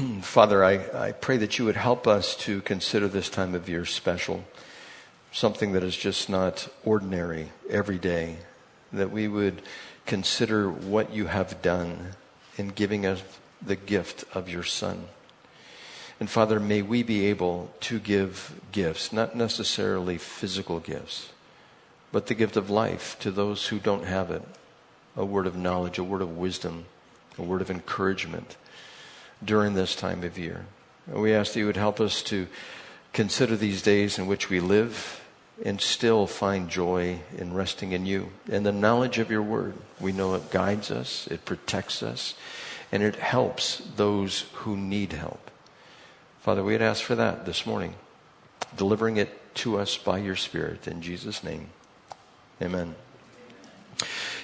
Father, I, I pray that you would help us to consider this time of year special, something that is just not ordinary every day, that we would consider what you have done in giving us the gift of your Son. And Father, may we be able to give gifts, not necessarily physical gifts, but the gift of life to those who don't have it a word of knowledge, a word of wisdom, a word of encouragement during this time of year. We ask that you would help us to consider these days in which we live and still find joy in resting in you and the knowledge of your word. We know it guides us, it protects us, and it helps those who need help. Father, we had asked for that this morning, delivering it to us by your Spirit. In Jesus' name, amen.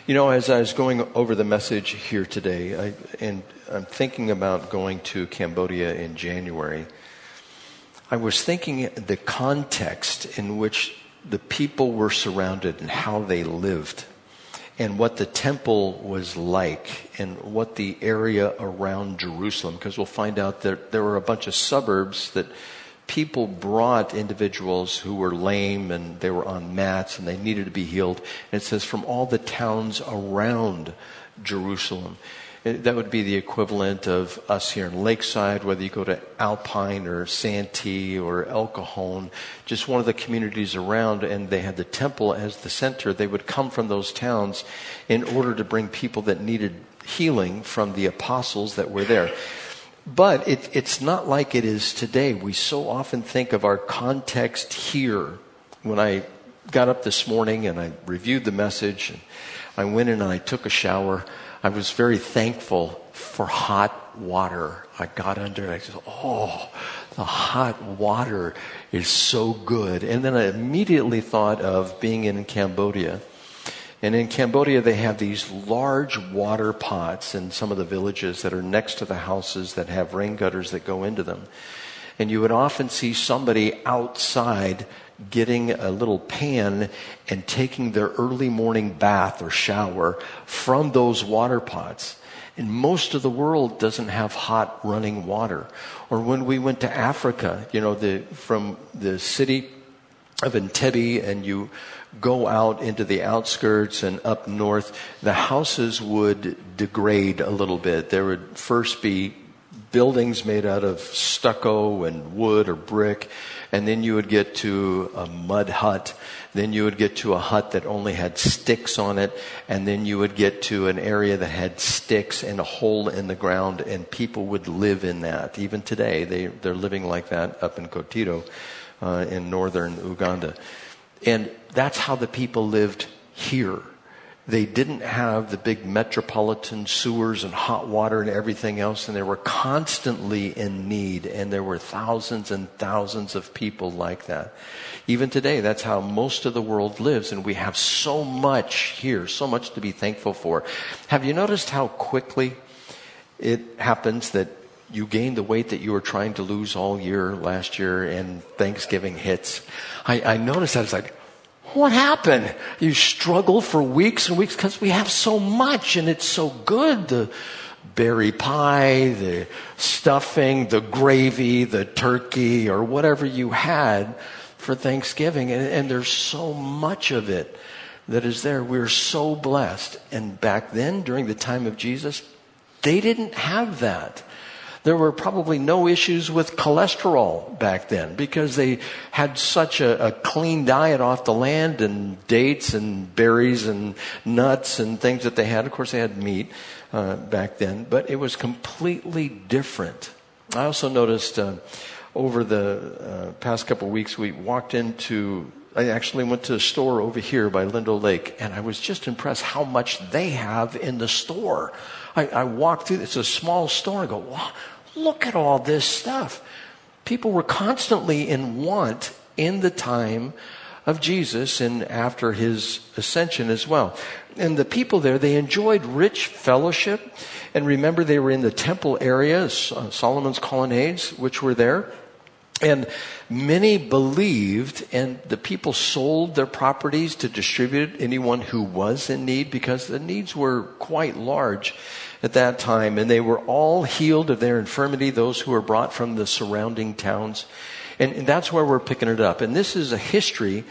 You know, as I was going over the message here today, I, and I'm thinking about going to Cambodia in January, I was thinking the context in which the people were surrounded and how they lived and what the temple was like and what the area around Jerusalem, because we'll find out that there were a bunch of suburbs that people brought individuals who were lame and they were on mats and they needed to be healed. And it says from all the towns around Jerusalem. Uh, that would be the equivalent of us here in Lakeside, whether you go to Alpine or Santee or El Cajon, just one of the communities around, and they had the temple as the center. They would come from those towns in order to bring people that needed healing from the apostles that were there. But it, it's not like it is today. We so often think of our context here. When I got up this morning and I reviewed the message, and I went in and I took a shower, I was very thankful for hot water. I got under it. I said, Oh, the hot water is so good. And then I immediately thought of being in Cambodia and in Cambodia, they have these large water pots in some of the villages that are next to the houses that have rain gutters that go into them. And you would often see somebody outside getting a little pan and taking their early morning bath or shower from those water pots. And most of the world doesn't have hot running water. Or when we went to Africa, you know, the, from the city of Entebbe and you go out into the outskirts and up north, the houses would degrade a little bit. There would first be buildings made out of stucco and wood or brick, and then you would get to a mud hut. Then you would get to a hut that only had sticks on it, and then you would get to an area that had sticks and a hole in the ground, and people would live in that. Even today, they, they're living like that up in Kotito uh, in northern Uganda. And that's how the people lived here. They didn't have the big metropolitan sewers and hot water and everything else, and they were constantly in need, and there were thousands and thousands of people like that. Even today, that's how most of the world lives, and we have so much here, so much to be thankful for. Have you noticed how quickly it happens that you gain the weight that you were trying to lose all year last year and Thanksgiving hits. I, I noticed that. It's like, what happened? You struggle for weeks and weeks because we have so much and it's so good. The berry pie, the stuffing, the gravy, the turkey, or whatever you had for Thanksgiving. And, and there's so much of it that is there. We're so blessed. And back then, during the time of Jesus, they didn't have that there were probably no issues with cholesterol back then because they had such a, a, clean diet off the land and dates and berries and nuts and things that they had. Of course, they had meat uh, back then, but it was completely different. I also noticed uh, over the uh, past couple of weeks, we walked into I actually went to a store over here by Lindo Lake, and I was just impressed how much they have in the store. I, I walked through, it's a small store, and I go, wow, Look at all this stuff. People were constantly in want in the time of Jesus and after his ascension as well. And the people there, they enjoyed rich fellowship. And remember, they were in the temple areas, uh, Solomon's colonnades, which were there. And many believed, and the people sold their properties to distribute anyone who was in need because the needs were quite large. At that time, and they were all healed of their infirmity, those who were brought from the surrounding towns. And, and that's where we're picking it up. And this is a history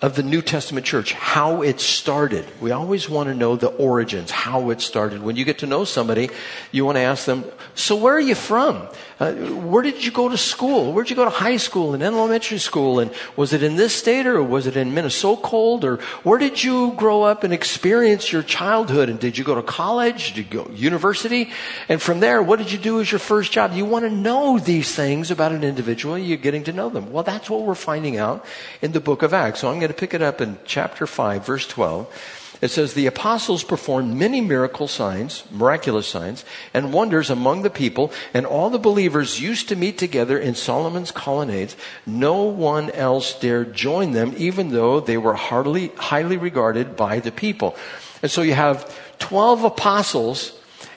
of the New Testament church, how it started. We always want to know the origins, how it started. When you get to know somebody, you want to ask them, so where are you from? Uh, where did you go to school? Where did you go to high school and elementary school? And was it in this state or was it in Minnesota cold? Or where did you grow up and experience your childhood? And did you go to college? Did you go to university? And from there, what did you do as your first job? You want to know these things about an individual. You're getting to know them. Well, that's what we're finding out in the book of Acts. So I'm going to pick it up in chapter 5, verse 12. It says, The apostles performed many miracle signs, miraculous signs, and wonders among the people, and all the believers used to meet together in Solomon's colonnades. No one else dared join them, even though they were hardly, highly regarded by the people. And so you have 12 apostles,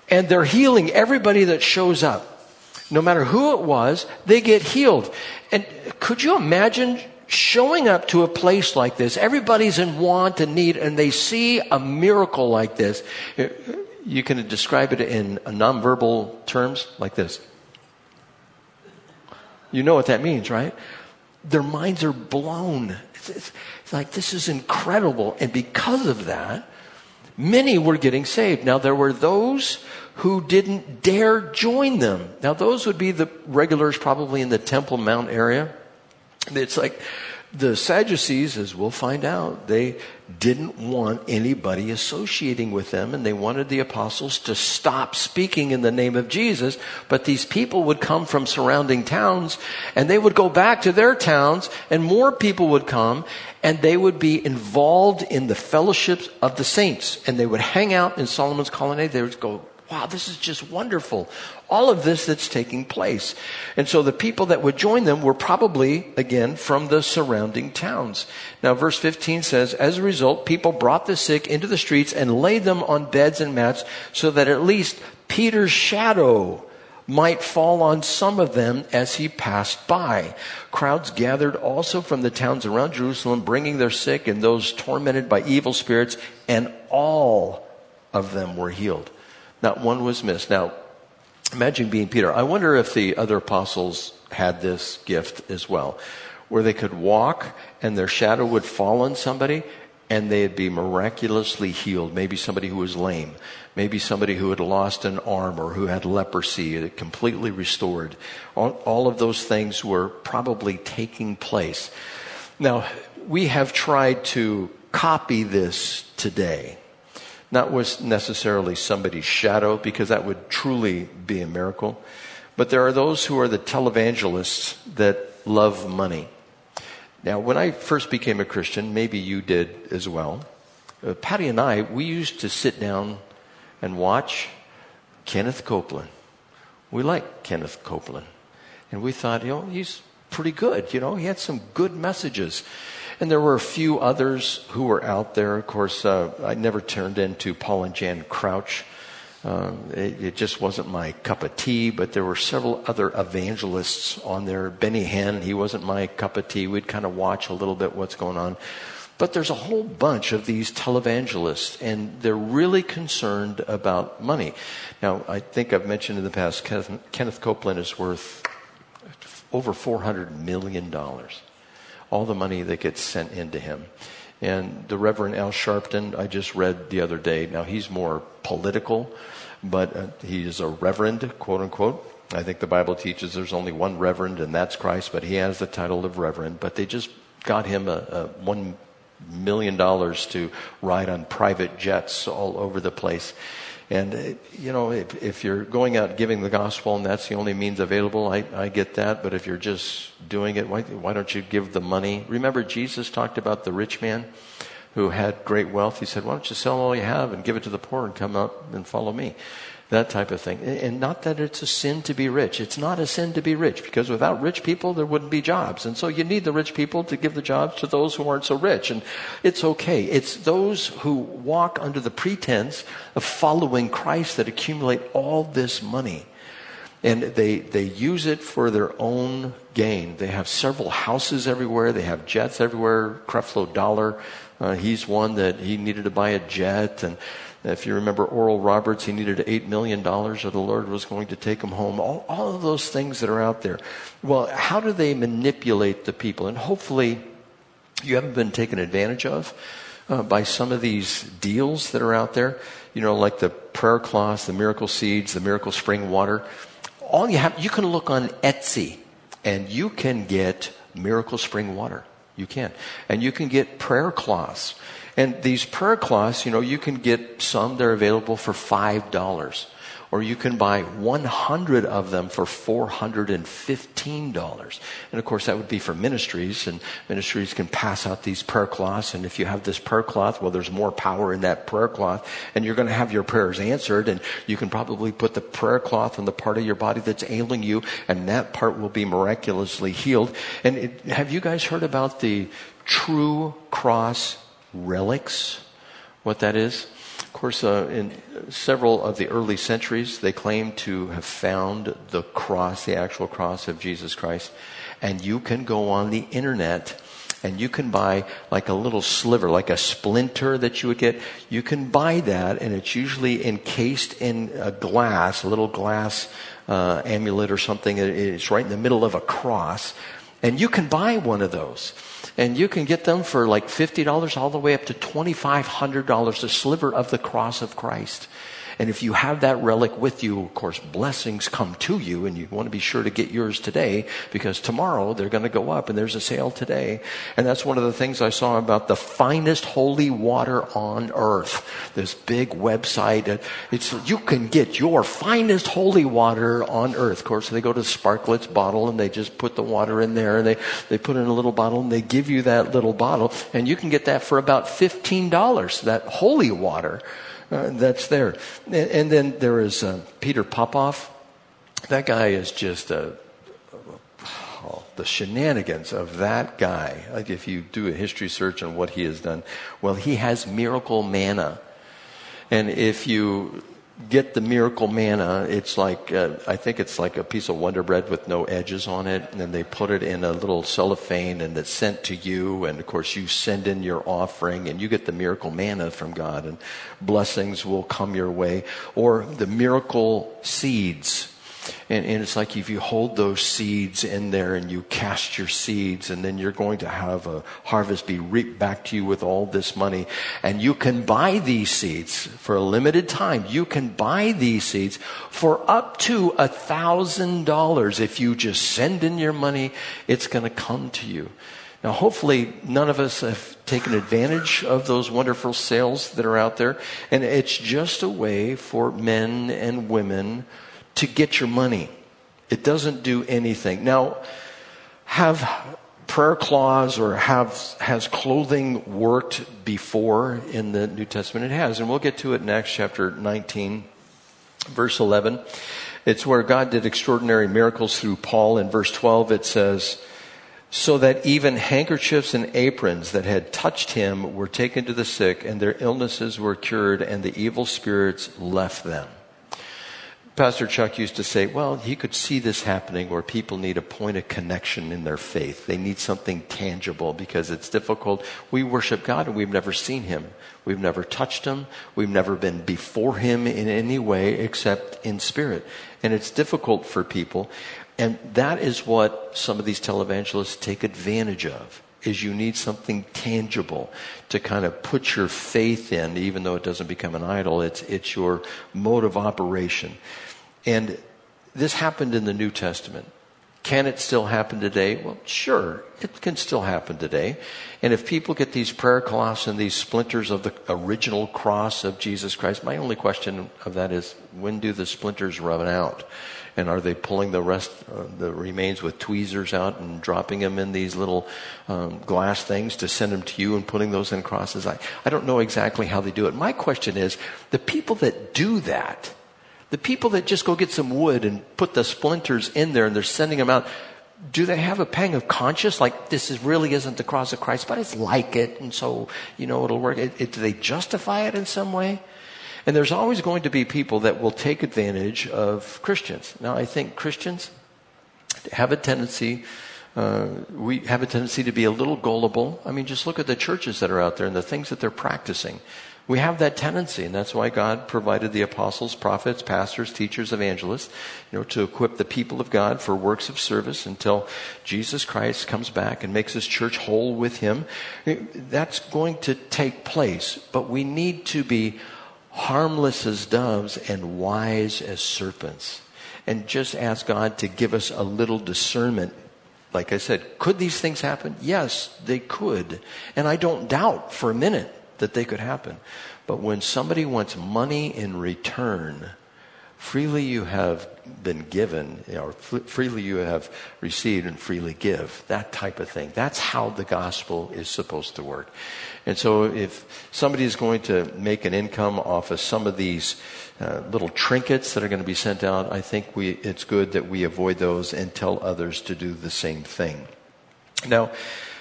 and they're healing everybody that shows up. No matter who it was, they get healed. And could you imagine showing up to a place like this, everybody's in want and need, and they see a miracle like this. You can describe it in nonverbal terms like this. You know what that means, right? Their minds are blown. It's, it's, it's like, this is incredible. And because of that, many were getting saved. Now, there were those who didn't dare join them. Now, those would be the regulars probably in the Temple Mount area it's like the Sadducees, as we'll find out, they didn't want anybody associating with them and they wanted the apostles to stop speaking in the name of Jesus. But these people would come from surrounding towns and they would go back to their towns and more people would come and they would be involved in the fellowships of the saints and they would hang out in Solomon's colonnade. They would go wow, this is just wonderful. All of this that's taking place. And so the people that would join them were probably, again, from the surrounding towns. Now, verse 15 says, as a result, people brought the sick into the streets and laid them on beds and mats so that at least Peter's shadow might fall on some of them as he passed by. Crowds gathered also from the towns around Jerusalem, bringing their sick and those tormented by evil spirits, and all of them were healed. Not one was missed. Now, imagine being Peter. I wonder if the other apostles had this gift as well, where they could walk and their shadow would fall on somebody and they'd be miraculously healed. Maybe somebody who was lame, maybe somebody who had lost an arm or who had leprosy, uh, completely restored. All, all of those things were probably taking place. Now, we have tried to copy this today not was necessarily somebody's shadow, because that would truly be a miracle. But there are those who are the televangelists that love money. Now, when I first became a Christian, maybe you did as well, uh, Patty and I, we used to sit down and watch Kenneth Copeland. We like Kenneth Copeland. And we thought, you know, he's pretty good. You know, he had some good messages. And there were a few others who were out there. Of course, uh, I never turned into Paul and Jan Crouch. Uh, it, it, just wasn't my cup of tea, but there were several other evangelists on there. Benny Hinn, he wasn't my cup of tea. We'd kind of watch a little bit what's going on. But there's a whole bunch of these televangelists, and they're really concerned about money. Now, I think I've mentioned in the past, Kenneth, Kenneth Copeland is worth over $400 million all the money that gets sent into him. And the Reverend Al Sharpton, I just read the other day. Now he's more political, but uh, he is a reverend, quote unquote. I think the Bible teaches there's only one reverend, and that's Christ, but he has the title of reverend. But they just got him a, a one million dollars to ride on private jets all over the place. And, uh, you know, if, if, you're going out giving the gospel and that's the only means available, I, I get that. But if you're just doing it, why, why don't you give the money? Remember, Jesus talked about the rich man who had great wealth. He said, why don't you sell all you have and give it to the poor and come up and follow me? That type of thing. And not that it's a sin to be rich. It's not a sin to be rich because without rich people, there wouldn't be jobs. And so you need the rich people to give the jobs to those who aren't so rich. And it's okay. It's those who walk under the pretense of following Christ that accumulate all this money. And they, they use it for their own gain. They have several houses everywhere. They have jets everywhere. Creflo Dollar, uh, he's one that he needed to buy a jet and If you remember Oral Roberts, he needed $8 million or the Lord was going to take him home. All, all of those things that are out there. Well, how do they manipulate the people? And hopefully you haven't been taken advantage of uh, by some of these deals that are out there. You know, like the prayer cloths, the miracle seeds, the miracle spring water. All you have, you can look on Etsy and you can get miracle spring water. You can. And you can get prayer cloths. And these prayer cloths, you know, you can get some, they're available for $5. Or you can buy 100 of them for $415. And of course, that would be for ministries, and ministries can pass out these prayer cloths. And if you have this prayer cloth, well, there's more power in that prayer cloth, and you're going to have your prayers answered. And you can probably put the prayer cloth on the part of your body that's ailing you, and that part will be miraculously healed. And it, have you guys heard about the true cross relics, what that is. Of course, uh, in several of the early centuries, they claim to have found the cross, the actual cross of Jesus Christ. And you can go on the internet and you can buy like a little sliver, like a splinter that you would get. You can buy that, and it's usually encased in a glass, a little glass uh, amulet or something. It's right in the middle of a cross. And you can buy one of those. And you can get them for like $50 all the way up to $2,500, a sliver of the cross of Christ. And if you have that relic with you, of course, blessings come to you, and you want to be sure to get yours today because tomorrow they're going to go up, and there's a sale today. And that's one of the things I saw about the finest holy water on earth. This big website. It's you can get your finest holy water on earth. Of course, they go to the Sparkletts bottle and they just put the water in there, and they they put in a little bottle, and they give you that little bottle, and you can get that for about fifteen dollars. That holy water uh, that's there. And, and, then there is uh, Peter Popoff. That guy is just a, oh, the shenanigans of that guy. Like if you do a history search on what he has done, well, he has miracle manna. And if you get the miracle manna. It's like, uh, I think it's like a piece of Wonder Bread with no edges on it. And then they put it in a little cellophane and it's sent to you. And of course, you send in your offering and you get the miracle manna from God and blessings will come your way. Or the miracle seeds and, and, it's like if you hold those seeds in there and you cast your seeds, and then you're going to have a harvest be reaped back to you with all this money. And you can buy these seeds for a limited time. You can buy these seeds for up to a thousand dollars. If you just send in your money, it's going to come to you. Now, hopefully, none of us have taken advantage of those wonderful sales that are out there. And it's just a way for men and women to get your money. It doesn't do anything. Now, have prayer cloths or have has clothing worked before in the New Testament? It has, and we'll get to it next, chapter 19, verse 11. It's where God did extraordinary miracles through Paul. In verse 12, it says, so that even handkerchiefs and aprons that had touched him were taken to the sick, and their illnesses were cured, and the evil spirits left them. Pastor Chuck used to say, well, he could see this happening where people need a point of connection in their faith. They need something tangible because it's difficult. We worship God and we've never seen him. We've never touched him. We've never been before him in any way except in spirit. And it's difficult for people. And that is what some of these televangelists take advantage of is you need something tangible to kind of put your faith in, even though it doesn't become an idol. It's, it's your mode of operation. And this happened in the New Testament. Can it still happen today? Well, sure, it can still happen today. And if people get these prayer cloths and these splinters of the original cross of Jesus Christ, my only question of that is when do the splinters run out? And are they pulling the rest, uh, the remains with tweezers out and dropping them in these little um, glass things to send them to you and putting those in crosses? I, I don't know exactly how they do it. My question is the people that do that, the people that just go get some wood and put the splinters in there and they're sending them out, do they have a pang of conscience like this is really isn't the cross of Christ, but it's like it, and so you know it'll work? It, it, do they justify it in some way? And there's always going to be people that will take advantage of Christians. Now, I think Christians have a tendency, uh, we have a tendency to be a little gullible. I mean, just look at the churches that are out there and the things that they're practicing. We have that tendency, and that's why God provided the apostles, prophets, pastors, teachers, evangelists, you know, to equip the people of God for works of service until Jesus Christ comes back and makes his church whole with him. That's going to take place, but we need to be harmless as doves and wise as serpents. And just ask God to give us a little discernment like I said, could these things happen? Yes, they could. And I don't doubt for a minute that they could happen. But when somebody wants money in return, freely you have been given, or freely you have received and freely give. That type of thing. That's how the gospel is supposed to work. And so if somebody is going to make an income off of some of these uh, little trinkets that are going to be sent out, I think we, it's good that we avoid those and tell others to do the same thing. Now,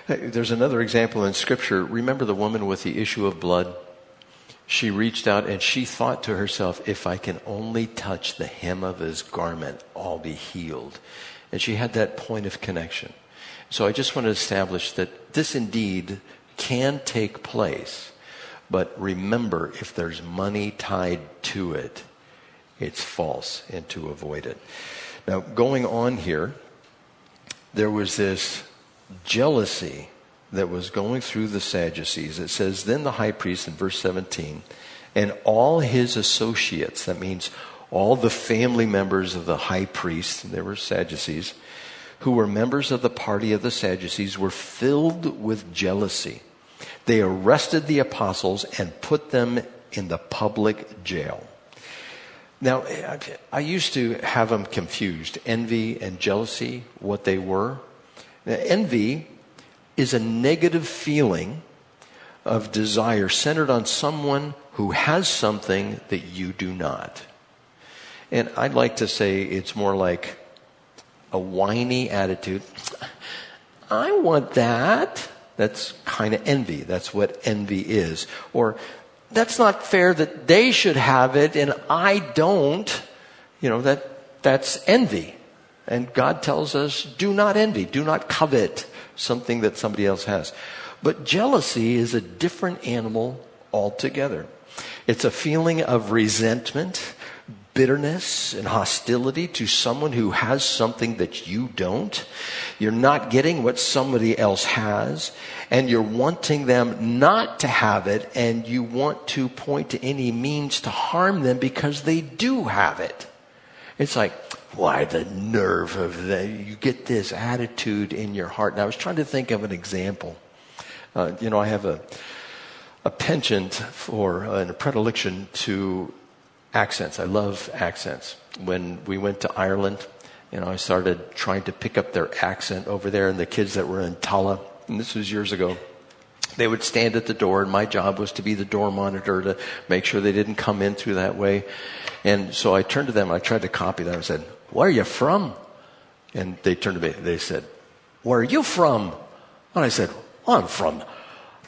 there's another example in Scripture. Remember the woman with the issue of blood? She reached out and she thought to herself, if I can only touch the hem of his garment, I'll be healed. And she had that point of connection. So I just want to establish that this indeed can take place. But remember, if there's money tied to it, it's false and to avoid it. Now, going on here, there was this jealousy that was going through the Sadducees. It says, Then the high priest in verse 17 and all his associates, that means all the family members of the high priest, they were Sadducees, who were members of the party of the Sadducees, were filled with jealousy. They arrested the apostles and put them in the public jail. Now, I used to have them confused envy and jealousy, what they were. Envy is a negative feeling of desire centered on someone who has something that you do not. And I'd like to say it's more like a whiny attitude. I want that. That's kind of envy. That's what envy is. Or that's not fair that they should have it and I don't. You know, that, that's envy. And God tells us, do not envy, do not covet something that somebody else has. But jealousy is a different animal altogether. It's a feeling of resentment, bitterness, and hostility to someone who has something that you don't. You're not getting what somebody else has, and you're wanting them not to have it, and you want to point to any means to harm them because they do have it. It's like, why the nerve of that? You get this attitude in your heart. And I was trying to think of an example. Uh, you know, I have a, a penchant for uh, and a predilection to accents. I love accents. When we went to Ireland, you know, I started trying to pick up their accent over there, and the kids that were in Tallaght, and this was years ago, they would stand at the door, and my job was to be the door monitor to make sure they didn't come in through that way. And so I turned to them, and I tried to copy them, I said, where are you from? And they turned to me, they said, Where are you from? And I said, I'm from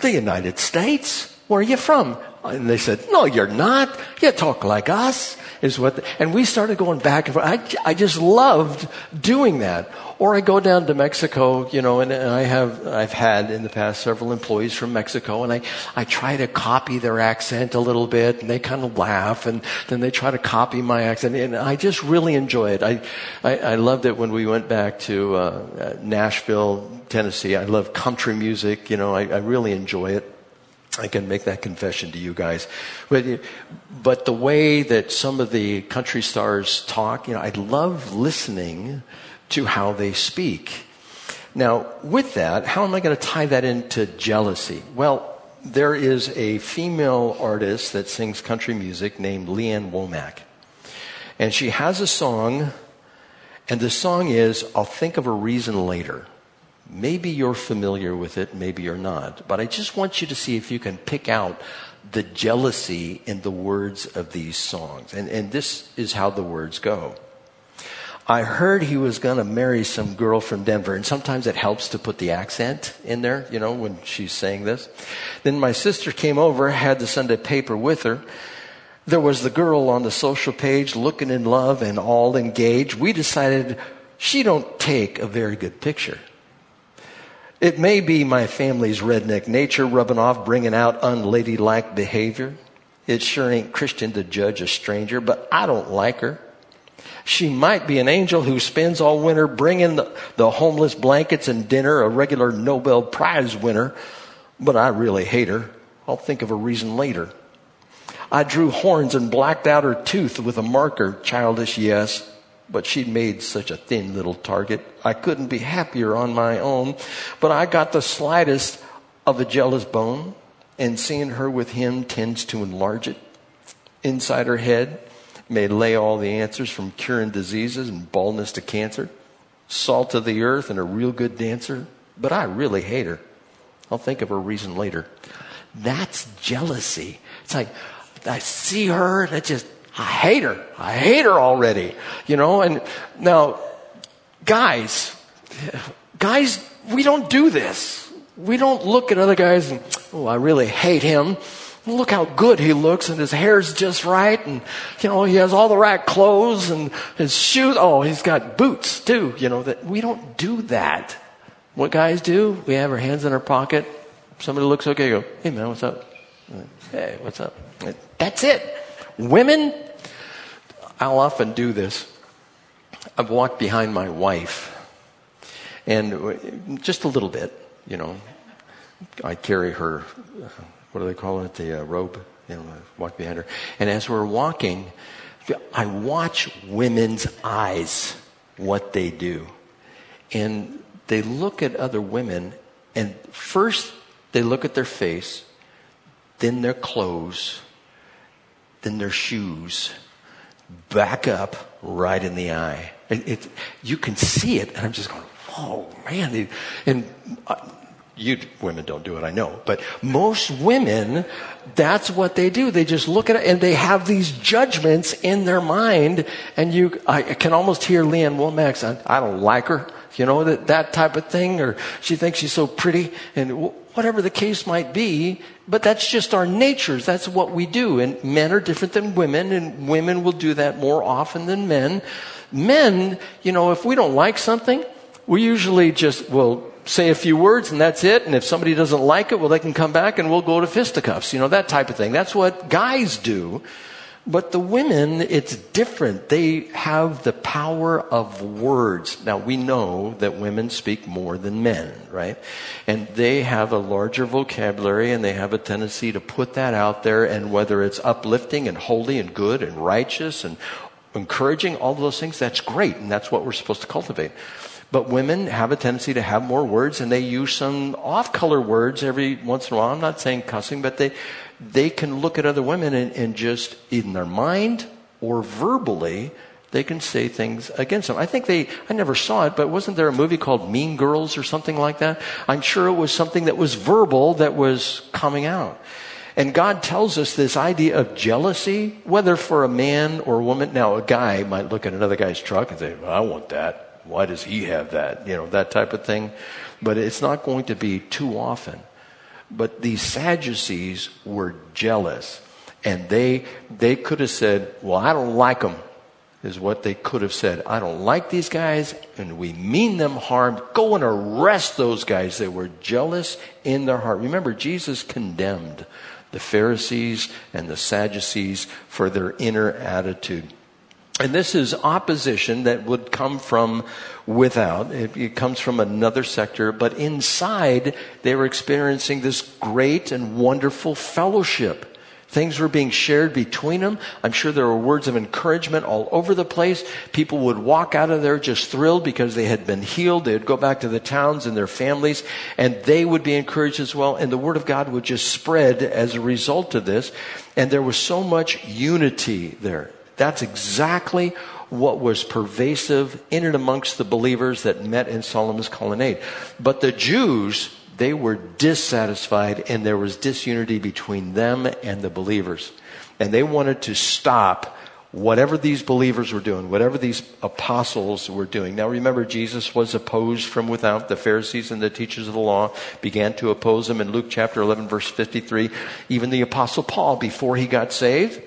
the United States. Where are you from? And they said, No, you're not. You talk like us is what, the, and we started going back and forth. I, I just loved doing that. Or I go down to Mexico, you know, and, and I have, I've had in the past several employees from Mexico and I, I try to copy their accent a little bit and they kind of laugh and then they try to copy my accent and I just really enjoy it. I, I, I loved it when we went back to, uh, Nashville, Tennessee. I love country music, you know, I, I really enjoy it. I can make that confession to you guys. But, but the way that some of the country stars talk, you know, I love listening to how they speak. Now, with that, how am I going to tie that into jealousy? Well, there is a female artist that sings country music named Lee Ann Womack. And she has a song, and the song is, I'll think of a reason later. Maybe you're familiar with it, maybe you're not. But I just want you to see if you can pick out the jealousy in the words of these songs. And, and this is how the words go. I heard he was going to marry some girl from Denver, and sometimes it helps to put the accent in there, you know, when she's saying this. Then my sister came over, had the Sunday paper with her. There was the girl on the social page looking in love and all engaged. We decided she don't take a very good picture. It may be my family's redneck nature rubbing off, bringing out unladylike behavior. It sure ain't Christian to judge a stranger, but I don't like her. She might be an angel who spends all winter bringing the, the homeless blankets and dinner, a regular Nobel Prize winner, but I really hate her. I'll think of a reason later. I drew horns and blacked out her tooth with a marker, childish, yes, but she'd made such a thin little target. I couldn't be happier on my own, but I got the slightest of a jealous bone, and seeing her with him tends to enlarge it. Inside her head may lay all the answers from curing diseases and baldness to cancer, salt of the earth and a real good dancer, but I really hate her. I'll think of her reason later. That's jealousy. It's like, I see her and I just, I hate her. I hate her already. You know, and now, guys, guys, we don't do this. We don't look at other guys and, oh, I really hate him. Look how good he looks and his hair's just right and, you know, he has all the right clothes and his shoes. Oh, he's got boots too, you know, that we don't do that. What guys do, we have our hands in our pocket. Somebody looks okay, go, hey man, what's up? Hey, what's up? That's it. Women, I'll often do this. I've walked behind my wife and just a little bit, you know, I carry her, what do they call it? The uh, robe, you know, I walk behind her. And as we're walking, I watch women's eyes, what they do. And they look at other women and first they look at their face, then their clothes, then their shoes, back up right in the eye. It, it, you can see it, and I'm just going, oh man. And uh, you women don't do it, I know, but most women, that's what they do. They just look at it and they have these judgments in their mind. And you, I can almost hear Lee Ann Womack, I, I don't like her, you know, that, that type of thing, or she thinks she's so pretty, and whatever the case might be. But that's just our natures. That's what we do. And men are different than women, and women will do that more often than men. Men, you know, if we don't like something, we usually just will say a few words and that's it. And if somebody doesn't like it, well, they can come back and we'll go to fisticuffs, you know, that type of thing. That's what guys do. But the women, it's different. They have the power of words. Now we know that women speak more than men, right? And they have a larger vocabulary and they have a tendency to put that out there and whether it's uplifting and holy and good and righteous and encouraging, all those things, that's great. And that's what we're supposed to cultivate. But women have a tendency to have more words and they use some off color words every once in a while. I'm not saying cussing, but they, they can look at other women and, and just, in their mind or verbally, they can say things against them. I think they, I never saw it, but wasn't there a movie called Mean Girls or something like that? I'm sure it was something that was verbal that was coming out. And God tells us this idea of jealousy, whether for a man or a woman. Now, a guy might look at another guy's truck and say, well, I want that. Why does he have that? You know, that type of thing. But it's not going to be too often. But these Sadducees were jealous. And they, they could have said, well, I don't like them, is what they could have said. I don't like these guys, and we mean them harm. Go and arrest those guys. They were jealous in their heart. Remember, Jesus condemned the Pharisees and the Sadducees for their inner attitude. And this is opposition that would come from without. It, it, comes from another sector, but inside they were experiencing this great and wonderful fellowship. Things were being shared between them. I'm sure there were words of encouragement all over the place. People would walk out of there just thrilled because they had been healed. They'd go back to the towns and their families and they would be encouraged as well. And the word of God would just spread as a result of this. And there was so much unity there. That's exactly what was pervasive in and amongst the believers that met in Solomon's colonnade. But the Jews, they were dissatisfied and there was disunity between them and the believers. And they wanted to stop whatever these believers were doing, whatever these apostles were doing. Now remember, Jesus was opposed from without. The Pharisees and the teachers of the law began to oppose him in Luke chapter 11 verse 53. Even the apostle Paul, before he got saved,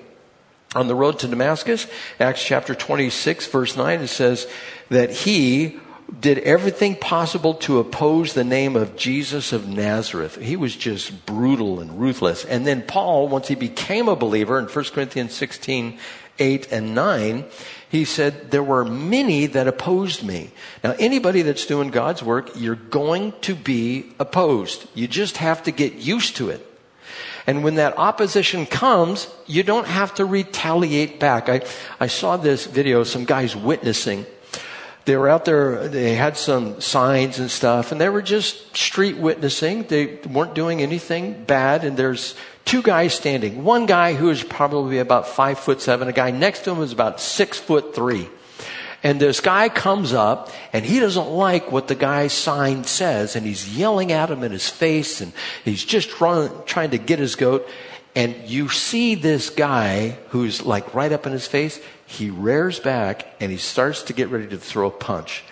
on the road to Damascus, Acts chapter 26 verse 9, it says that he did everything possible to oppose the name of Jesus of Nazareth. He was just brutal and ruthless. And then Paul, once he became a believer in 1 Corinthians 16, 8 and 9, he said, there were many that opposed me. Now, anybody that's doing God's work, you're going to be opposed. You just have to get used to it. And when that opposition comes, you don't have to retaliate back. I, I saw this video, some guys witnessing they were out there, they had some signs and stuff, and they were just street witnessing. They weren't doing anything bad, and there's two guys standing. One guy who is probably about five foot seven, a guy next to him is about six foot three. And this guy comes up and he doesn't like what the guy's sign says and he's yelling at him in his face and he's just trying, trying to get his goat. And you see this guy who's like right up in his face he rears back and he starts to get ready to throw a punch.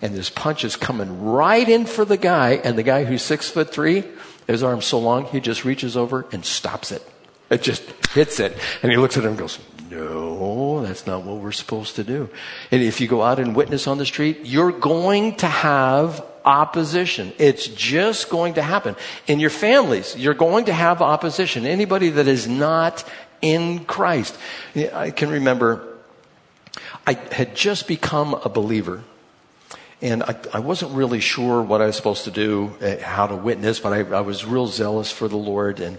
And this punch is coming right in for the guy, and the guy who's six foot three, his arm's so long, he just reaches over and stops it. It just hits it. And he looks at him and goes, no, that's not what we're supposed to do. And if you go out and witness on the street, you're going to have opposition. It's just going to happen. In your families, you're going to have opposition. Anybody that is not in Christ. I can remember I had just become a believer. And I, I, wasn't really sure what I was supposed to do, uh, how to witness, but I, I, was real zealous for the Lord. And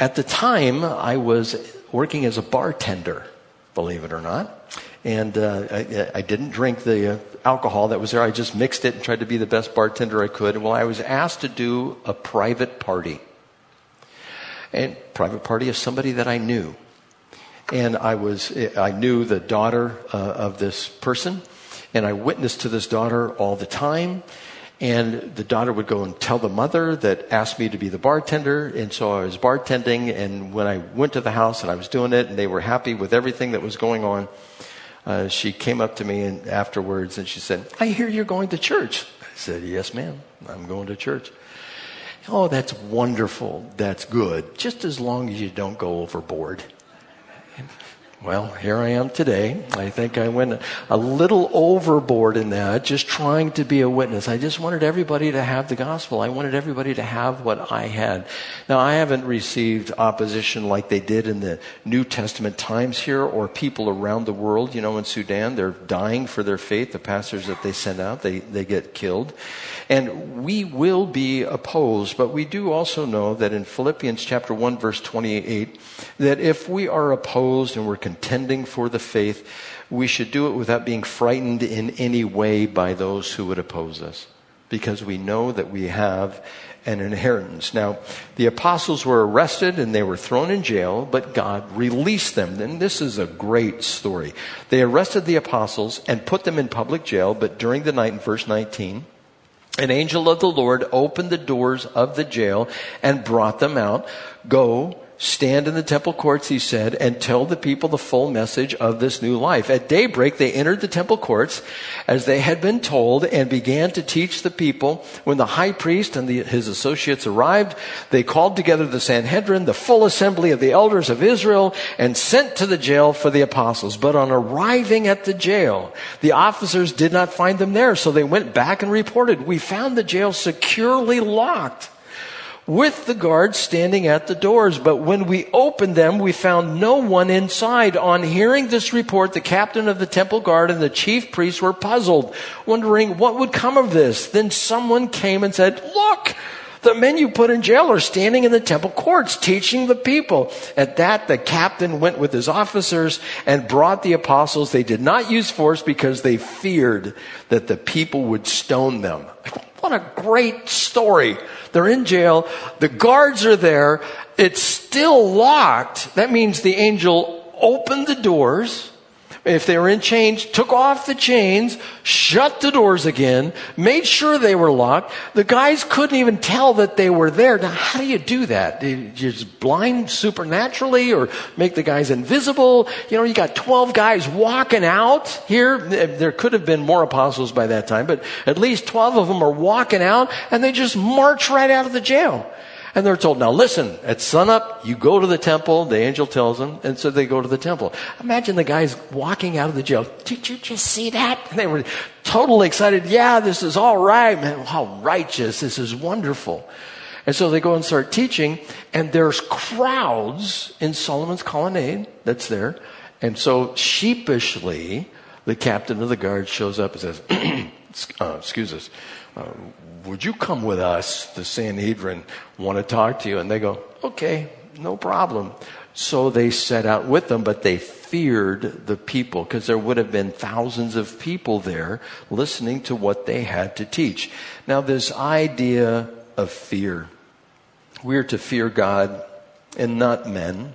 at the time, I was working as a bartender, believe it or not. And uh, I, I, didn't drink the uh, alcohol that was there. I just mixed it and tried to be the best bartender I could. Well, I was asked to do a private party. And private party of somebody that I knew and I was, I knew the daughter uh, of this person, and I witnessed to this daughter all the time. And the daughter would go and tell the mother that asked me to be the bartender. And so I was bartending. And when I went to the house and I was doing it and they were happy with everything that was going on, uh, she came up to me and afterwards and she said, I hear you're going to church. I said, yes, ma'am. I'm going to church. Oh, that's wonderful. That's good. Just as long as you don't go overboard. Well, here I am today. I think I went a little overboard in that, just trying to be a witness. I just wanted everybody to have the gospel. I wanted everybody to have what I had. Now, I haven't received opposition like they did in the New Testament times here or people around the world. You know, in Sudan, they're dying for their faith. The pastors that they send out, they, they get killed. And we will be opposed, but we do also know that in Philippians chapter 1 verse 28, that if we are opposed and we're contending for the faith, we should do it without being frightened in any way by those who would oppose us. Because we know that we have an inheritance. Now, the apostles were arrested and they were thrown in jail, but God released them. And this is a great story. They arrested the apostles and put them in public jail, but during the night in verse 19, an angel of the Lord opened the doors of the jail and brought them out. Go, Stand in the temple courts, he said, and tell the people the full message of this new life. At daybreak, they entered the temple courts as they had been told and began to teach the people. When the high priest and the, his associates arrived, they called together the Sanhedrin, the full assembly of the elders of Israel, and sent to the jail for the apostles. But on arriving at the jail, the officers did not find them there, so they went back and reported, we found the jail securely locked with the guards standing at the doors. But when we opened them, we found no one inside. On hearing this report, the captain of the temple guard and the chief priests were puzzled, wondering what would come of this. Then someone came and said, look, the men you put in jail are standing in the temple courts teaching the people. At that, the captain went with his officers and brought the apostles. They did not use force because they feared that the people would stone them. What a great story. They're in jail. The guards are there. It's still locked. That means the angel opened the doors if they were in chains, took off the chains, shut the doors again, made sure they were locked. The guys couldn't even tell that they were there. Now, how do you do that? Do you just blind supernaturally or make the guys invisible? You know, you got 12 guys walking out here. There could have been more apostles by that time, but at least 12 of them are walking out and they just march right out of the jail. And they're told, now listen, at sunup, you go to the temple. The angel tells them. And so they go to the temple. Imagine the guys walking out of the jail. Did you just see that? And they were totally excited. Yeah, this is all right, man. How righteous. This is wonderful. And so they go and start teaching, and there's crowds in Solomon's colonnade that's there. And so sheepishly, the captain of the guard shows up and says, uh, Excuse us, uh, would you come with us? The Sanhedrin want to talk to you. And they go, Okay, no problem. So they set out with them, but they feared the people because there would have been thousands of people there listening to what they had to teach. Now, this idea of fear. We are to fear God and not men.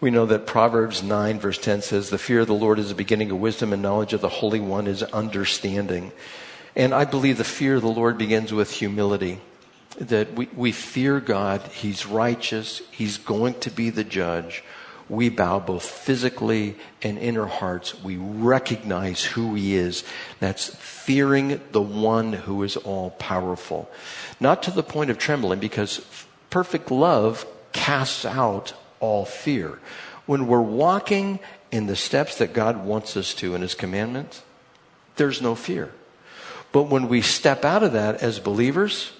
We know that Proverbs 9, verse 10 says, The fear of the Lord is the beginning of wisdom, and knowledge of the Holy One is understanding. And I believe the fear of the Lord begins with humility. That we, we fear God, He's righteous, He's going to be the judge. We bow both physically and in our hearts. We recognize who He is. That's fearing the one who is all powerful. Not to the point of trembling, because perfect love casts out all fear. When we're walking in the steps that God wants us to in His commandments, there's no fear. But when we step out of that as believers,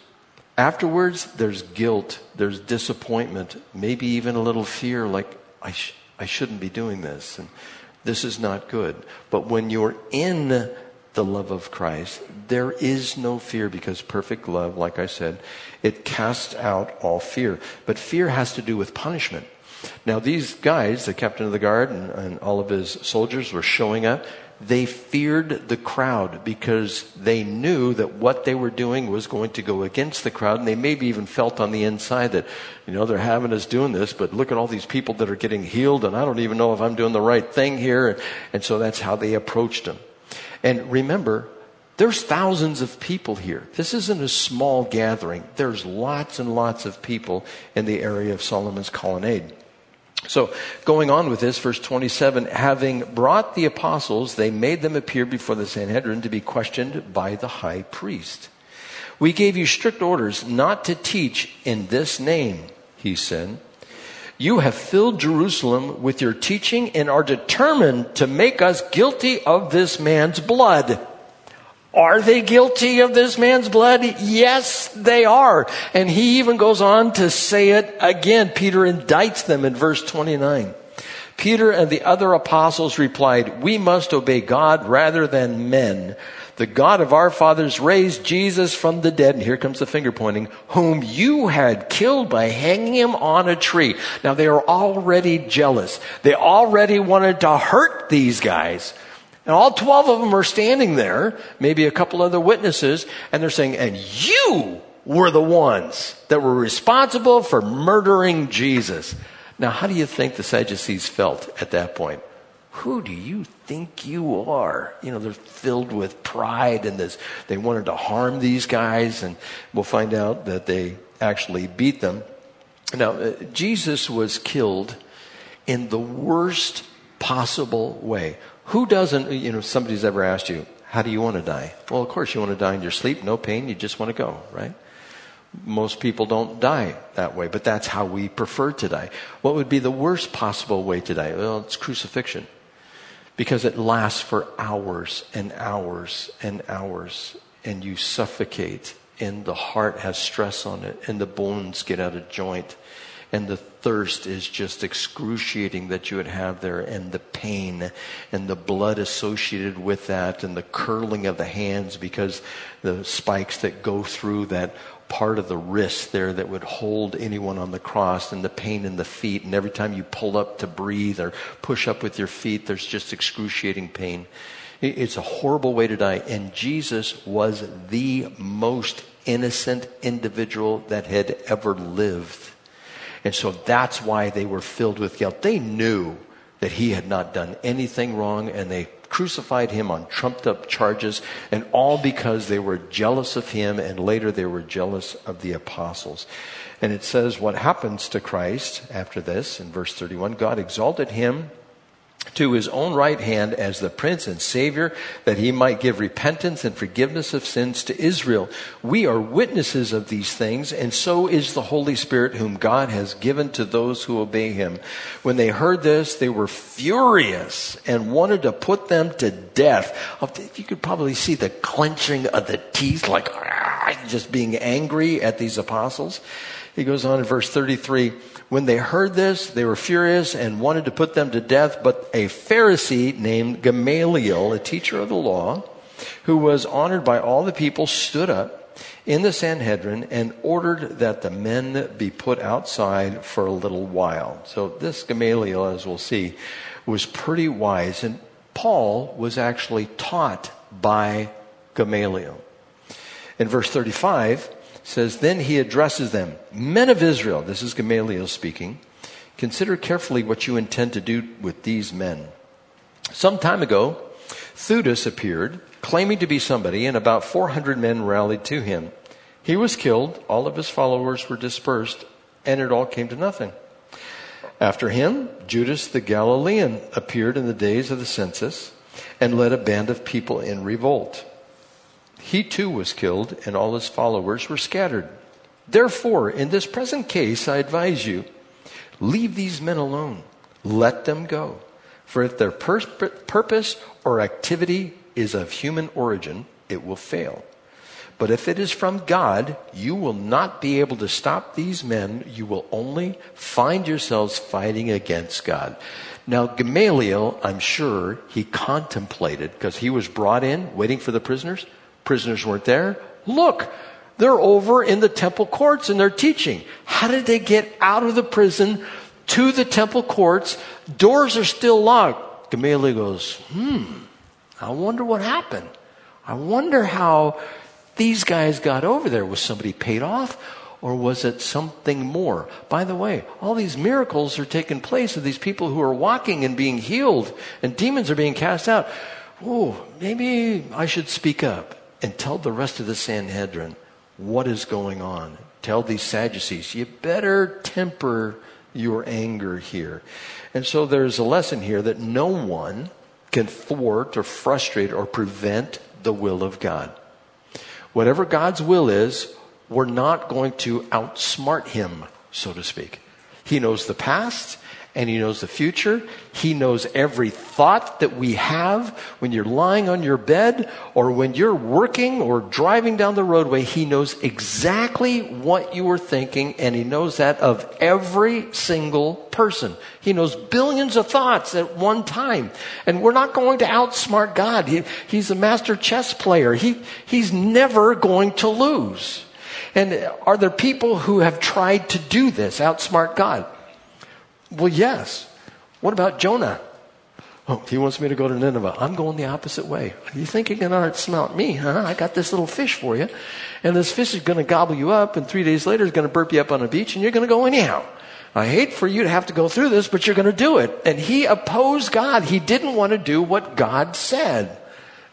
afterwards there's guilt, there's disappointment, maybe even a little fear like, I, sh- I shouldn't be doing this. And this is not good. But when you're in the love of Christ, there is no fear because perfect love, like I said, it casts out all fear. But fear has to do with punishment. Now, these guys, the captain of the guard and, and all of his soldiers, were showing up they feared the crowd because they knew that what they were doing was going to go against the crowd. And they maybe even felt on the inside that, you know, they're having us doing this, but look at all these people that are getting healed, and I don't even know if I'm doing the right thing here. And so that's how they approached him. And remember, there's thousands of people here. This isn't a small gathering. There's lots and lots of people in the area of Solomon's colonnade. So, going on with this, verse 27 having brought the apostles, they made them appear before the Sanhedrin to be questioned by the high priest. We gave you strict orders not to teach in this name, he said. You have filled Jerusalem with your teaching and are determined to make us guilty of this man's blood. Are they guilty of this man's blood? Yes, they are. And he even goes on to say it again. Peter indicts them in verse 29. Peter and the other apostles replied, We must obey God rather than men. The God of our fathers raised Jesus from the dead, and here comes the finger pointing, whom you had killed by hanging him on a tree. Now they are already jealous. They already wanted to hurt these guys. And all 12 of them are standing there, maybe a couple other witnesses, and they're saying, and you were the ones that were responsible for murdering Jesus. Now, how do you think the Sadducees felt at that point? Who do you think you are? You know, they're filled with pride and this, they wanted to harm these guys, and we'll find out that they actually beat them. Now, uh, Jesus was killed in the worst possible way. Who doesn't, you know, somebody's ever asked you, how do you want to die? Well, of course you want to die in your sleep, no pain, you just want to go, right? Most people don't die that way, but that's how we prefer to die. What would be the worst possible way to die? Well, it's crucifixion. Because it lasts for hours and hours and hours, and you suffocate, and the heart has stress on it, and the bones get out of joint, and the thirst is just excruciating that you would have there, and the pain and the blood associated with that, and the curling of the hands because the spikes that go through that part of the wrist there that would hold anyone on the cross, and the pain in the feet, and every time you pull up to breathe or push up with your feet, there's just excruciating pain. It's a horrible way to die, and Jesus was the most innocent individual that had ever lived. And so that's why they were filled with guilt. They knew that he had not done anything wrong and they crucified him on trumped up charges and all because they were jealous of him and later they were jealous of the apostles. And it says what happens to Christ after this in verse 31 God exalted him to his own right hand as the prince and savior that he might give repentance and forgiveness of sins to Israel. We are witnesses of these things and so is the Holy Spirit whom God has given to those who obey him. When they heard this, they were furious and wanted to put them to death. You could probably see the clenching of the teeth like just being angry at these apostles. He goes on in verse 33. When they heard this, they were furious and wanted to put them to death. But a Pharisee named Gamaliel, a teacher of the law, who was honored by all the people, stood up in the Sanhedrin and ordered that the men be put outside for a little while. So this Gamaliel, as we'll see, was pretty wise. And Paul was actually taught by Gamaliel. In verse 35, says, Then he addresses them, Men of Israel, this is Gamaliel speaking, consider carefully what you intend to do with these men. Some time ago, Theudas appeared, claiming to be somebody, and about 400 men rallied to him. He was killed, all of his followers were dispersed, and it all came to nothing. After him, Judas the Galilean appeared in the days of the census and led a band of people in revolt. He too was killed, and all his followers were scattered. Therefore, in this present case, I advise you leave these men alone. Let them go. For if their pur- purpose or activity is of human origin, it will fail. But if it is from God, you will not be able to stop these men. You will only find yourselves fighting against God. Now, Gamaliel, I'm sure he contemplated, because he was brought in waiting for the prisoners. Prisoners weren't there. Look, they're over in the temple courts and they're teaching. How did they get out of the prison to the temple courts? Doors are still locked. Gamaliel goes, hmm, I wonder what happened. I wonder how these guys got over there. Was somebody paid off? Or was it something more? By the way, all these miracles are taking place of these people who are walking and being healed and demons are being cast out. Oh, maybe I should speak up and tell the rest of the Sanhedrin what is going on. Tell these Sadducees, you better temper your anger here. And so there's a lesson here that no one can thwart or frustrate or prevent the will of God. Whatever God's will is, we're not going to outsmart him, so to speak. He knows the past and He knows the future. He knows every thought that we have when you're lying on your bed or when you're working or driving down the roadway. He knows exactly what you are thinking and He knows that of every single person. He knows billions of thoughts at one time. And we're not going to outsmart God. He, he's a master chess player. He, he's never going to lose. And are there people who have tried to do this, outsmart God? Well, yes. What about Jonah? Oh, he wants me to go to Nineveh. I'm going the opposite way. You think you're going to outsmart me, huh? I got this little fish for you. And this fish is going to gobble you up, and three days later, it's going to burp you up on a beach, and you're going to go anyhow. I hate for you to have to go through this, but you're going to do it. And he opposed God. He didn't want to do what God said.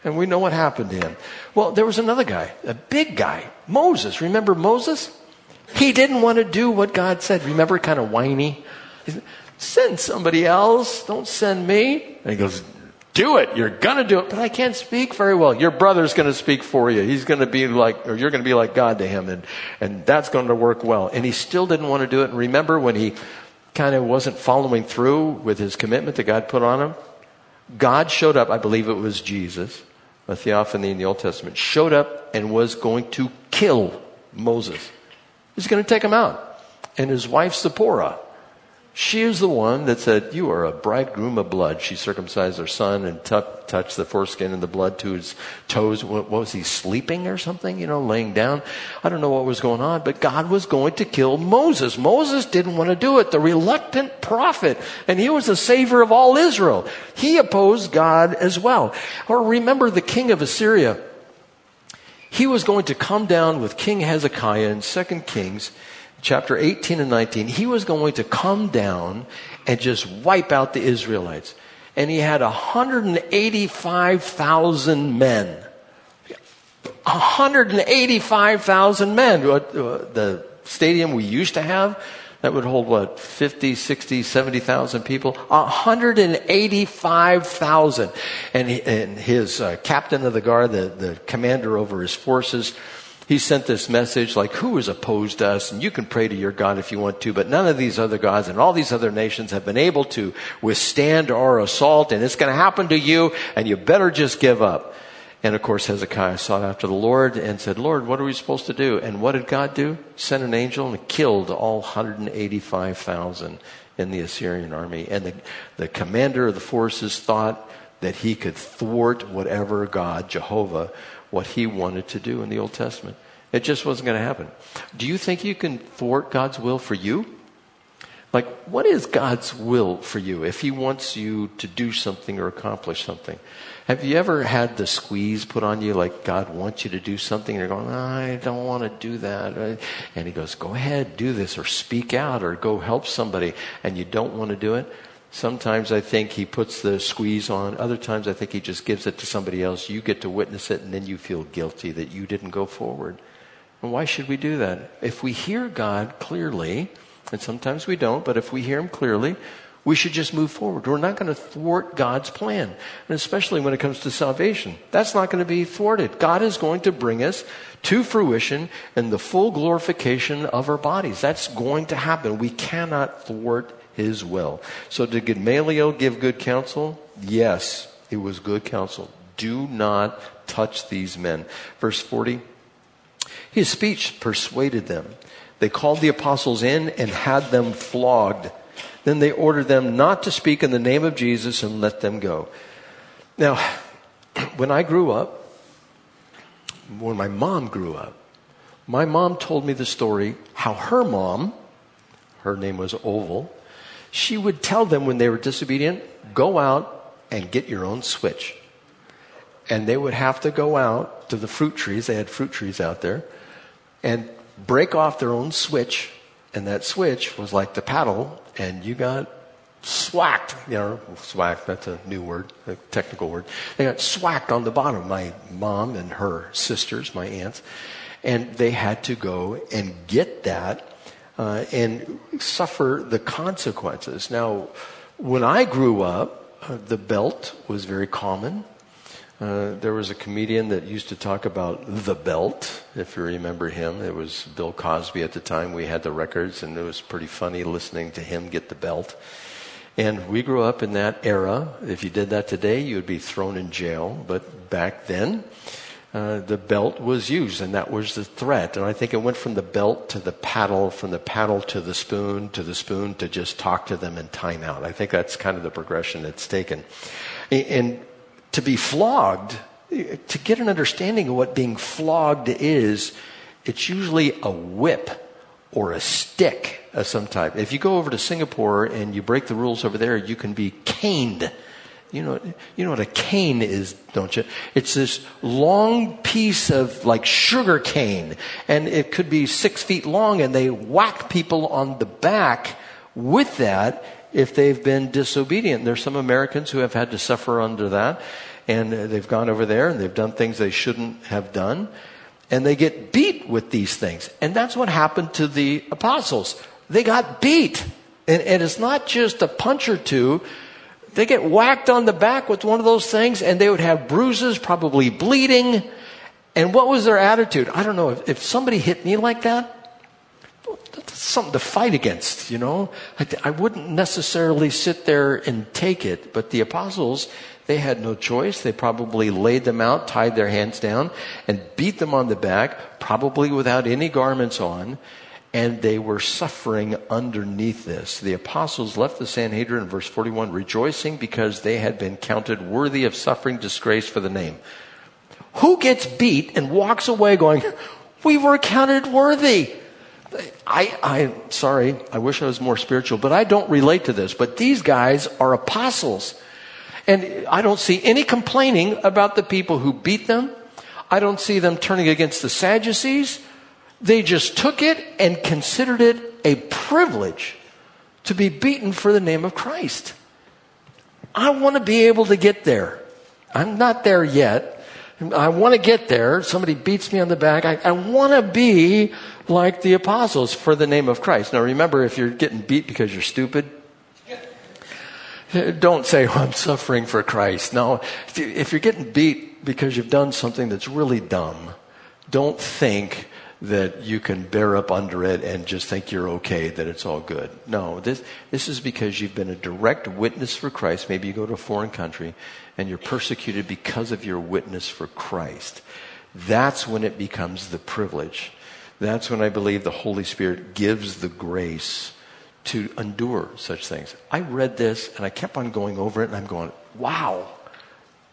And we know what happened to him. Well, there was another guy, a big guy, Moses. Remember Moses? He didn't want to do what God said. Remember, kind of whiny? Send somebody else. Don't send me. And he goes, do it. You're going to do it. But I can't speak very well. Your brother's going to speak for you. He's going to be like, or you're going to be like God to him. And, and that's going to work well. And he still didn't want to do it. And remember when he kind of wasn't following through with his commitment that God put on him? God showed up. I believe it was Jesus, a theophany in the Old Testament, showed up and was going to kill Moses. He's going to take him out. And his wife, Zipporah, she is the one that said, You are a bridegroom of blood. She circumcised her son and t- touched the foreskin and the blood to his toes. What, what, was he sleeping or something? You know, laying down? I don't know what was going on, but God was going to kill Moses. Moses didn't want to do it. The reluctant prophet, and he was the savior of all Israel. He opposed God as well. Or remember the king of Assyria. He was going to come down with King Hezekiah in 2 Kings chapter 18 and 19, he was going to come down and just wipe out the Israelites. And he had 185,000 men. 185,000 men. Uh, the stadium we used to have, That would hold what, 50, 60, 70,000 people? 185,000. And, and his uh, captain of the guard, the, the commander over his forces, he sent this message like, who is opposed to us? And you can pray to your God if you want to, but none of these other gods and all these other nations have been able to withstand our assault, and it's going to happen to you, and you better just give up. And of course, Hezekiah sought after the Lord and said, Lord, what are we supposed to do? And what did God do? Sent an angel and killed all 185,000 in the Assyrian army. And the, the commander of the forces thought that he could thwart whatever God, Jehovah, what he wanted to do in the Old Testament. It just wasn't going to happen. Do you think you can thwart God's will for you? Like, what is God's will for you if He wants you to do something or accomplish something? Have you ever had the squeeze put on you like God wants you to do something and you're going, I don't want to do that. Uh, and He goes, go ahead, do this or speak out or go help somebody and you don't want to do it? Sometimes I think He puts the squeeze on. Other times I think He just gives it to somebody else. You get to witness it and then you feel guilty that you didn't go forward. And why should we do that? If we hear God clearly, and sometimes we don't, but if we hear him clearly, we should just move forward. We're not going to thwart God's plan. And especially when it comes to salvation. That's not going to be thwarted. God is going to bring us to fruition and the full glorification of our bodies. That's going to happen. We cannot thwart his will. So did Gamaliel give good counsel? Yes, it was good counsel. Do not touch these men. Verse 40. His speech persuaded them they called the apostles in and had them flogged. Then they ordered them not to speak in the name of Jesus and let them go. Now, when I grew up, when my mom grew up, my mom told me the story how her mom, her name was Oval, she would tell them when they were disobedient, go out and get your own switch. And they would have to go out to the fruit trees, they had fruit trees out there, and break off their own switch, and that switch was like the paddle, and you got swacked, you know, swacked, that's a new word, a technical word. They got swacked on the bottom, my mom and her sisters, my aunts, and they had to go and get that uh, and suffer the consequences. Now, when I grew up, uh, the belt was very common. Uh, there was a comedian that used to talk about the belt, if you remember him. It was Bill Cosby at the time. We had the records, and it was pretty funny listening to him get the belt. And we grew up in that era. If you did that today, you would be thrown in jail. But back then, uh, the belt was used, and that was the threat. And I think it went from the belt to the paddle, from the paddle to the spoon, to the spoon to just talk to them in timeout. I think that's kind of the progression it's taken. And to be flogged, to get an understanding of what being flogged is, it's usually a whip or a stick of some type. If you go over to Singapore and you break the rules over there, you can be caned. You know, you know what a cane is, don't you? It's this long piece of like sugar cane, and it could be six feet long, and they whack people on the back with that if they've been disobedient. There's some Americans who have had to suffer under that, and they've gone over there and they've done things they shouldn't have done, and they get beat with these things. And that's what happened to the apostles. They got beat. And, and it's not just a punch or two. They get whacked on the back with one of those things, and they would have bruises, probably bleeding. And what was their attitude? I don't know. If, if somebody hit me like that, that's something to fight against, you know. I, I wouldn't necessarily sit there and take it, but the apostles, they had no choice. They probably laid them out, tied their hands down, and beat them on the back, probably without any garments on, and they were suffering underneath this. The apostles left the Sanhedrin, verse 41, rejoicing because they had been counted worthy of suffering disgrace for the name. Who gets beat and walks away going, we were counted worthy? I, I, sorry, I wish I was more spiritual, but I don't relate to this. But these guys are apostles. And I don't see any complaining about the people who beat them. I don't see them turning against the Sadducees. They just took it and considered it a privilege to be beaten for the name of Christ. I want to be able to get there. I'm not there yet. I want to get there. Somebody beats me on the back. I, I want to be like the apostles for the name of Christ. Now remember, if you're getting beat because you're stupid, don't say, oh, I'm suffering for Christ. No, if you're getting beat because you've done something that's really dumb, don't think that you can bear up under it and just think you're okay, that it's all good. No, this, this is because you've been a direct witness for Christ. Maybe you go to a foreign country and you're persecuted because of your witness for Christ. That's when it becomes the privilege. That's when I believe the Holy Spirit gives the grace to endure such things. I read this and I kept on going over it and I'm going, wow,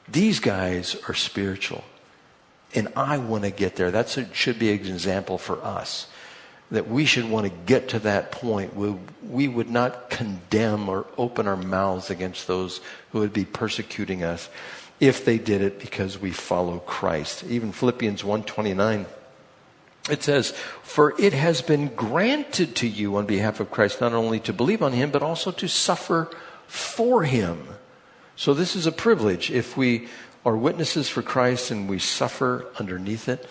these guys are spiritual. And I want to get there. That should be an example for us. That we should want to get to that point where we would not condemn or open our mouths against those who would be persecuting us if they did it because we follow Christ. Even Philippians 129 it says, For it has been granted to you on behalf of Christ not only to believe on him, but also to suffer for him. So this is a privilege. If we are witnesses for Christ and we suffer underneath it,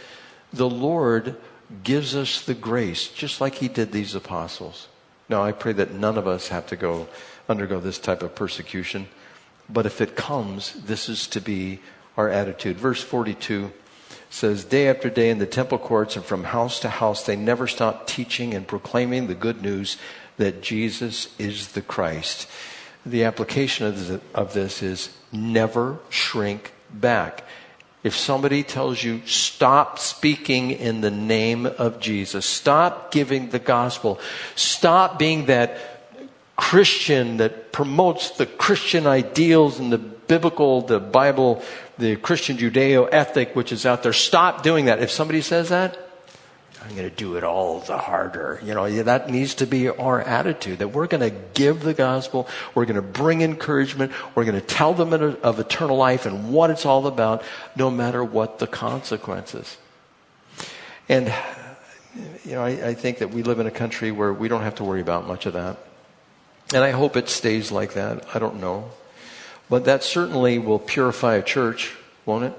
the Lord gives us the grace, just like he did these apostles. Now, I pray that none of us have to go undergo this type of persecution, but if it comes, this is to be our attitude. Verse 42 says, Day after day in the temple courts and from house to house, they never stopped teaching and proclaiming the good news that Jesus is the Christ. The application of this is never shrink back. If somebody tells you, stop speaking in the name of Jesus, stop giving the gospel, stop being that Christian that promotes the Christian ideals and the biblical, the Bible the Christian Judeo ethic which is out there. Stop doing that. If somebody says that, I'm going to do it all the harder. You know, that needs to be our attitude that we're going to give the gospel. We're going to bring encouragement. We're going to tell them of eternal life and what it's all about, no matter what the consequences. And, you know, I, I think that we live in a country where we don't have to worry about much of that. And I hope it stays like that. I don't know. But that certainly will purify a church, won't it?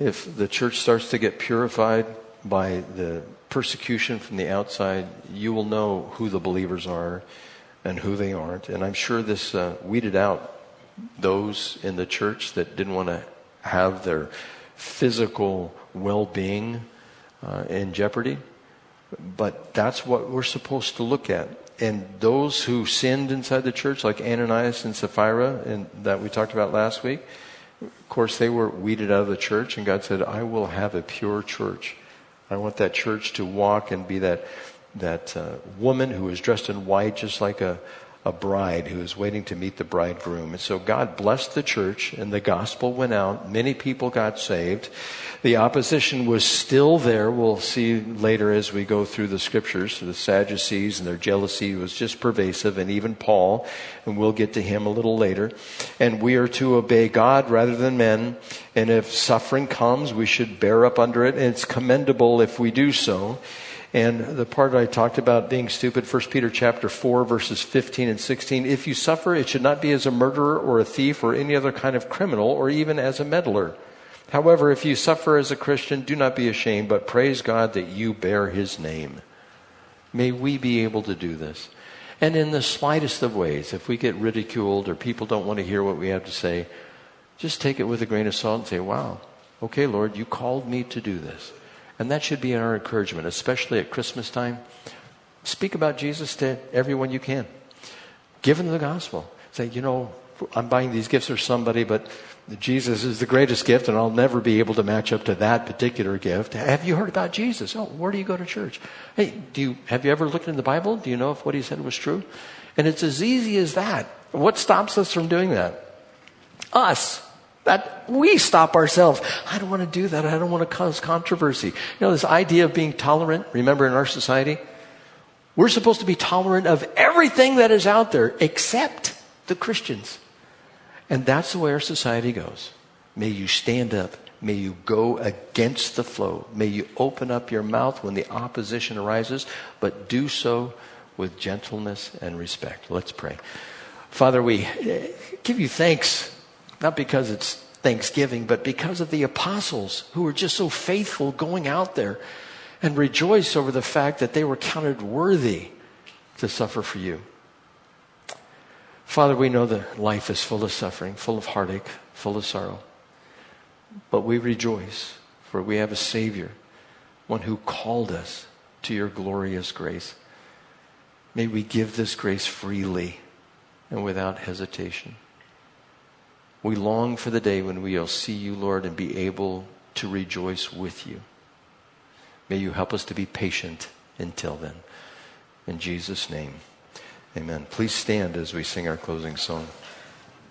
If the church starts to get purified by the persecution from the outside, you will know who the believers are and who they aren't. And I'm sure this uh, weeded out those in the church that didn't want to have their physical well being uh, in jeopardy. But that's what we're supposed to look at and those who sinned inside the church, like Ananias and Sapphira, and that we talked about last week, of course, they were weeded out of the church, and God said, "I will have a pure church. I want that church to walk and be that that uh, woman who is dressed in white, just like a a bride who is waiting to meet the bridegroom. And so God blessed the church and the gospel went out. Many people got saved. The opposition was still there. We'll see later as we go through the scriptures. The Sadducees and their jealousy was just pervasive and even Paul, and we'll get to him a little later. And we are to obey God rather than men. And if suffering comes, we should bear up under it. And it's commendable if we do so. And the part I talked about being stupid, 1 Peter chapter 4 verses 15 and 16. If you suffer, it should not be as a murderer or a thief or any other kind of criminal or even as a meddler. However, if you suffer as a Christian, do not be ashamed, but praise God that you bear his name. May we be able to do this. And in the slightest of ways, if we get ridiculed or people don't want to hear what we have to say, just take it with a grain of salt and say, wow, okay, Lord, you called me to do this. And that should be our encouragement, especially at Christmas time. Speak about Jesus to everyone you can. Give them the gospel. Say, you know, I'm buying these gifts for somebody, but Jesus is the greatest gift, and I'll never be able to match up to that particular gift. Have you heard about Jesus? Oh, where do you go to church? Hey, do you, have you ever looked in the Bible? Do you know if what he said was true? And it's as easy as that. What stops us from doing that? Us. That we stop ourselves. I don't want to do that. I don't want to cause controversy. You know, this idea of being tolerant, remember in our society? We're supposed to be tolerant of everything that is out there except the Christians. And that's the way our society goes. May you stand up. May you go against the flow. May you open up your mouth when the opposition arises, but do so with gentleness and respect. Let's pray. Father, we eh, give you thanks not because it's Thanksgiving, but because of the apostles who were just so faithful going out there and rejoice over the fact that they were counted worthy to suffer for you. Father, we know that life is full of suffering, full of heartache, full of sorrow. But we rejoice, for we have a Savior, one who called us to your glorious grace. May we give this grace freely and without hesitation. We long for the day when we will see you, Lord, and be able to rejoice with you. May you help us to be patient until then. In Jesus' name, amen. Please stand as we sing our closing song.